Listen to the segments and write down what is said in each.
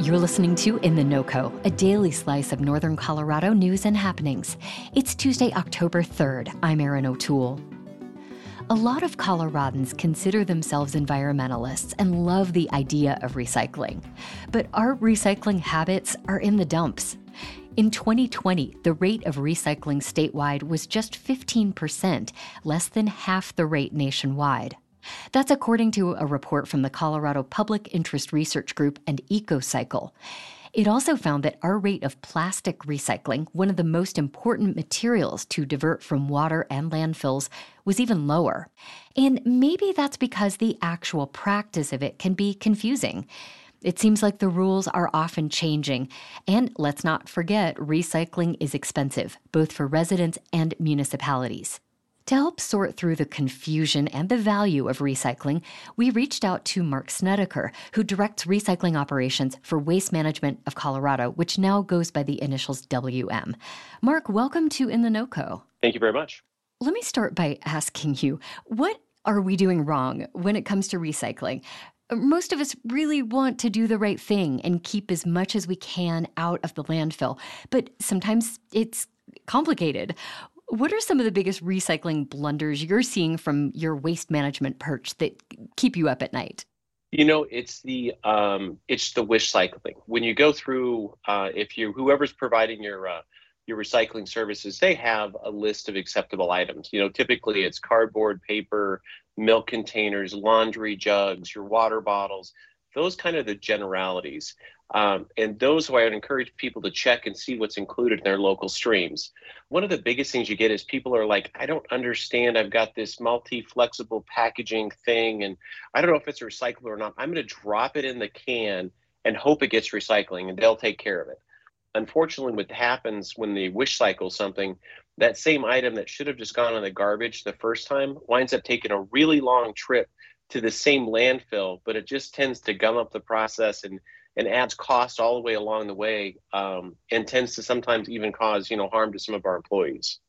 You're listening to In the NoCo, a daily slice of Northern Colorado news and happenings. It's Tuesday, October 3rd. I'm Erin O'Toole. A lot of Coloradans consider themselves environmentalists and love the idea of recycling. But our recycling habits are in the dumps. In 2020, the rate of recycling statewide was just 15%, less than half the rate nationwide. That's according to a report from the Colorado Public Interest Research Group and EcoCycle. It also found that our rate of plastic recycling, one of the most important materials to divert from water and landfills, was even lower. And maybe that's because the actual practice of it can be confusing. It seems like the rules are often changing. And let's not forget, recycling is expensive, both for residents and municipalities. To help sort through the confusion and the value of recycling, we reached out to Mark Snedecor, who directs recycling operations for Waste Management of Colorado, which now goes by the initials WM. Mark, welcome to In the NoCo. Thank you very much. Let me start by asking you what are we doing wrong when it comes to recycling? Most of us really want to do the right thing and keep as much as we can out of the landfill, but sometimes it's complicated. What are some of the biggest recycling blunders you're seeing from your waste management perch that keep you up at night? You know, it's the um, it's the wish cycling. When you go through, uh, if you whoever's providing your uh, your recycling services, they have a list of acceptable items. You know, typically it's cardboard, paper, milk containers, laundry jugs, your water bottles. Those kind of the generalities. Um, and those who I would encourage people to check and see what's included in their local streams. One of the biggest things you get is people are like, I don't understand. I've got this multi flexible packaging thing, and I don't know if it's recyclable or not. I'm going to drop it in the can and hope it gets recycling, and they'll take care of it. Unfortunately, what happens when they wish cycle something, that same item that should have just gone in the garbage the first time winds up taking a really long trip to the same landfill, but it just tends to gum up the process and and adds cost all the way along the way um, and tends to sometimes even cause you know harm to some of our employees.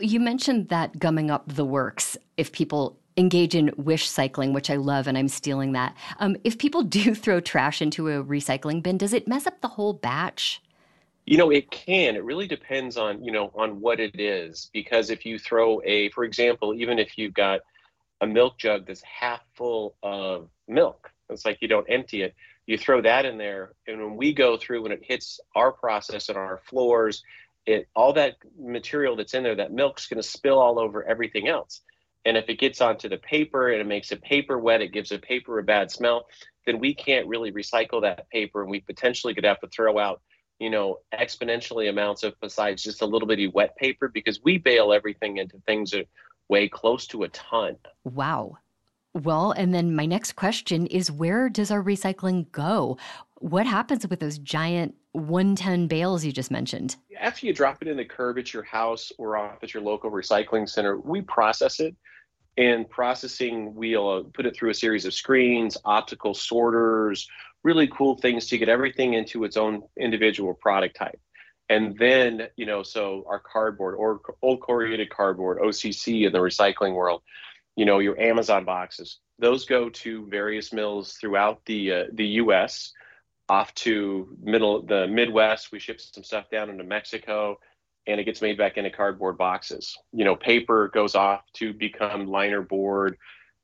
You mentioned that gumming up the works if people engage in wish cycling which i love and i'm stealing that. Um, if people do throw trash into a recycling bin does it mess up the whole batch? You know it can. It really depends on you know on what it is because if you throw a for example even if you've got a milk jug that's half full of milk it's like you don't empty it you throw that in there and when we go through when it hits our process and our floors it all that material that's in there that milk's going to spill all over everything else. And if it gets onto the paper and it makes a paper wet it gives a paper a bad smell then we can't really recycle that paper and we potentially could have to throw out you know exponentially amounts of besides just a little bitty wet paper because we bale everything into things that weigh close to a ton. Wow well, and then my next question is where does our recycling go? What happens with those giant 110 bales you just mentioned? After you drop it in the curb at your house or off at your local recycling center, we process it. And processing, we'll uh, put it through a series of screens, optical sorters, really cool things to get everything into its own individual product type. And then, you know, so our cardboard or old corrugated cardboard, OCC in the recycling world, you know your Amazon boxes. Those go to various mills throughout the uh, the U.S. Off to middle the Midwest, we ship some stuff down into Mexico, and it gets made back into cardboard boxes. You know, paper goes off to become liner board,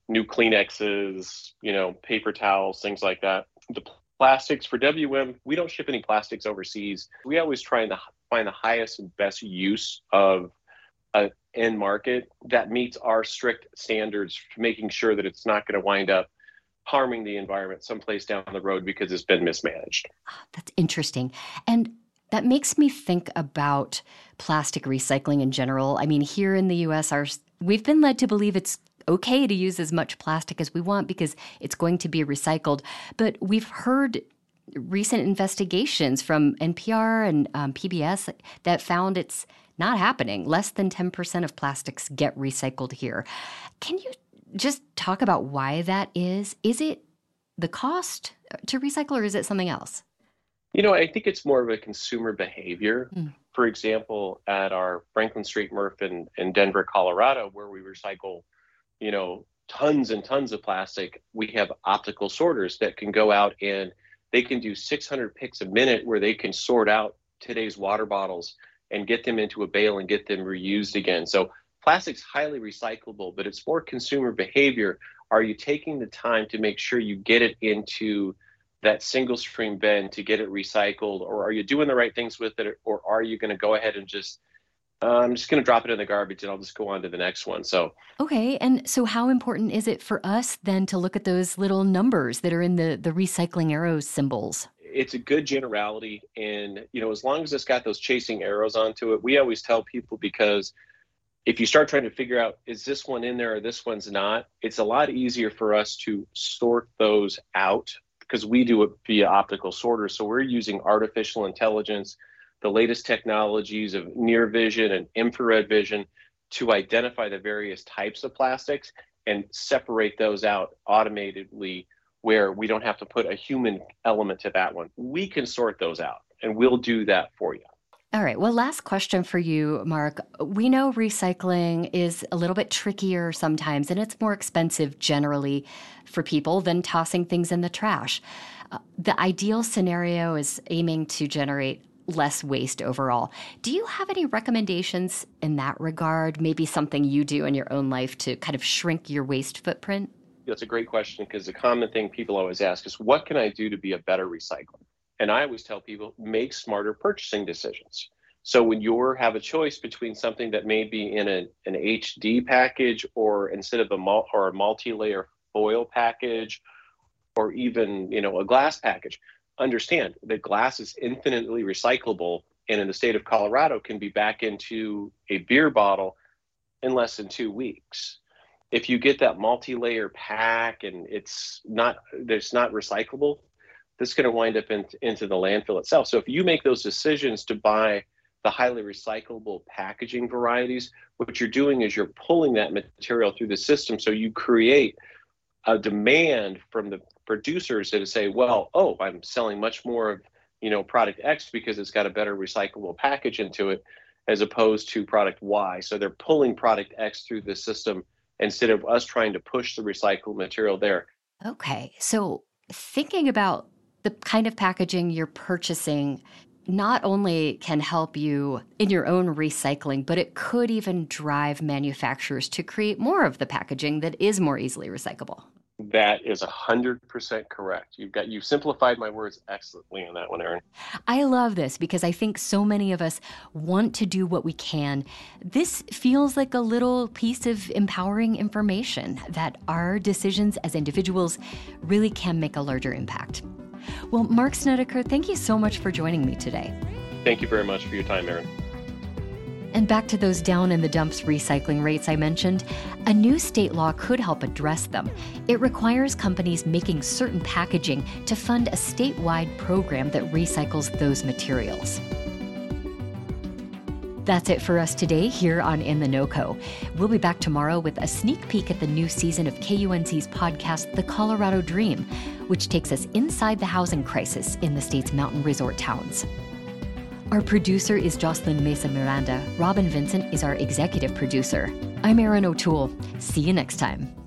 new Kleenexes, you know, paper towels, things like that. The plastics for WM, we don't ship any plastics overseas. We always try to find the highest and best use of a end market that meets our strict standards, making sure that it's not going to wind up harming the environment someplace down the road because it's been mismanaged. Ah, that's interesting. And that makes me think about plastic recycling in general. I mean, here in the US, our, we've been led to believe it's okay to use as much plastic as we want because it's going to be recycled. But we've heard recent investigations from NPR and um, PBS that found it's not happening. Less than 10% of plastics get recycled here. Can you just talk about why that is? Is it the cost to recycle or is it something else? You know, I think it's more of a consumer behavior. Mm. For example, at our Franklin Street MRF in, in Denver, Colorado, where we recycle, you know, tons and tons of plastic, we have optical sorters that can go out and they can do 600 picks a minute where they can sort out today's water bottles and get them into a bale and get them reused again. So plastic's highly recyclable, but it's more consumer behavior. Are you taking the time to make sure you get it into that single stream bin to get it recycled, or are you doing the right things with it, or are you going to go ahead and just uh, I'm just going to drop it in the garbage and I'll just go on to the next one. So, okay. And so, how important is it for us then to look at those little numbers that are in the, the recycling arrows symbols? It's a good generality. And, you know, as long as it's got those chasing arrows onto it, we always tell people because if you start trying to figure out, is this one in there or this one's not, it's a lot easier for us to sort those out because we do it via optical sorters. So, we're using artificial intelligence the latest technologies of near vision and infrared vision to identify the various types of plastics and separate those out automatically where we don't have to put a human element to that one. We can sort those out and we'll do that for you. All right. Well, last question for you, Mark. We know recycling is a little bit trickier sometimes, and it's more expensive generally for people than tossing things in the trash. Uh, the ideal scenario is aiming to generate less waste overall. Do you have any recommendations in that regard? Maybe something you do in your own life to kind of shrink your waste footprint? That's a great question because the common thing people always ask is, what can I do to be a better recycler? And I always tell people, make smarter purchasing decisions. So when you have a choice between something that may be in a, an HD package or instead of a mul- or a multi-layer foil package or even you know a glass package, understand that glass is infinitely recyclable and in the state of Colorado can be back into a beer bottle in less than two weeks. If you get that multi-layer pack and it's not it's not recyclable, this is going to wind up in, into the landfill itself. So if you make those decisions to buy the highly recyclable packaging varieties, what you're doing is you're pulling that material through the system. So you create a demand from the producers that say, well, oh, I'm selling much more of you know product X because it's got a better recyclable package into it, as opposed to product Y. So they're pulling product X through the system instead of us trying to push the recycled material there. Okay, so thinking about the kind of packaging you're purchasing not only can help you in your own recycling, but it could even drive manufacturers to create more of the packaging that is more easily recyclable. That is a hundred percent correct. You've got you've simplified my words excellently on that one, Erin. I love this because I think so many of us want to do what we can. This feels like a little piece of empowering information that our decisions as individuals really can make a larger impact. Well, Mark Snedecor, thank you so much for joining me today. Thank you very much for your time, Erin. And back to those down in the dumps recycling rates I mentioned, a new state law could help address them. It requires companies making certain packaging to fund a statewide program that recycles those materials. That's it for us today here on In the NoCo. We'll be back tomorrow with a sneak peek at the new season of KUNC's podcast, The Colorado Dream, which takes us inside the housing crisis in the state's mountain resort towns. Our producer is Jocelyn Mesa Miranda. Robin Vincent is our executive producer. I'm Erin O'Toole. See you next time.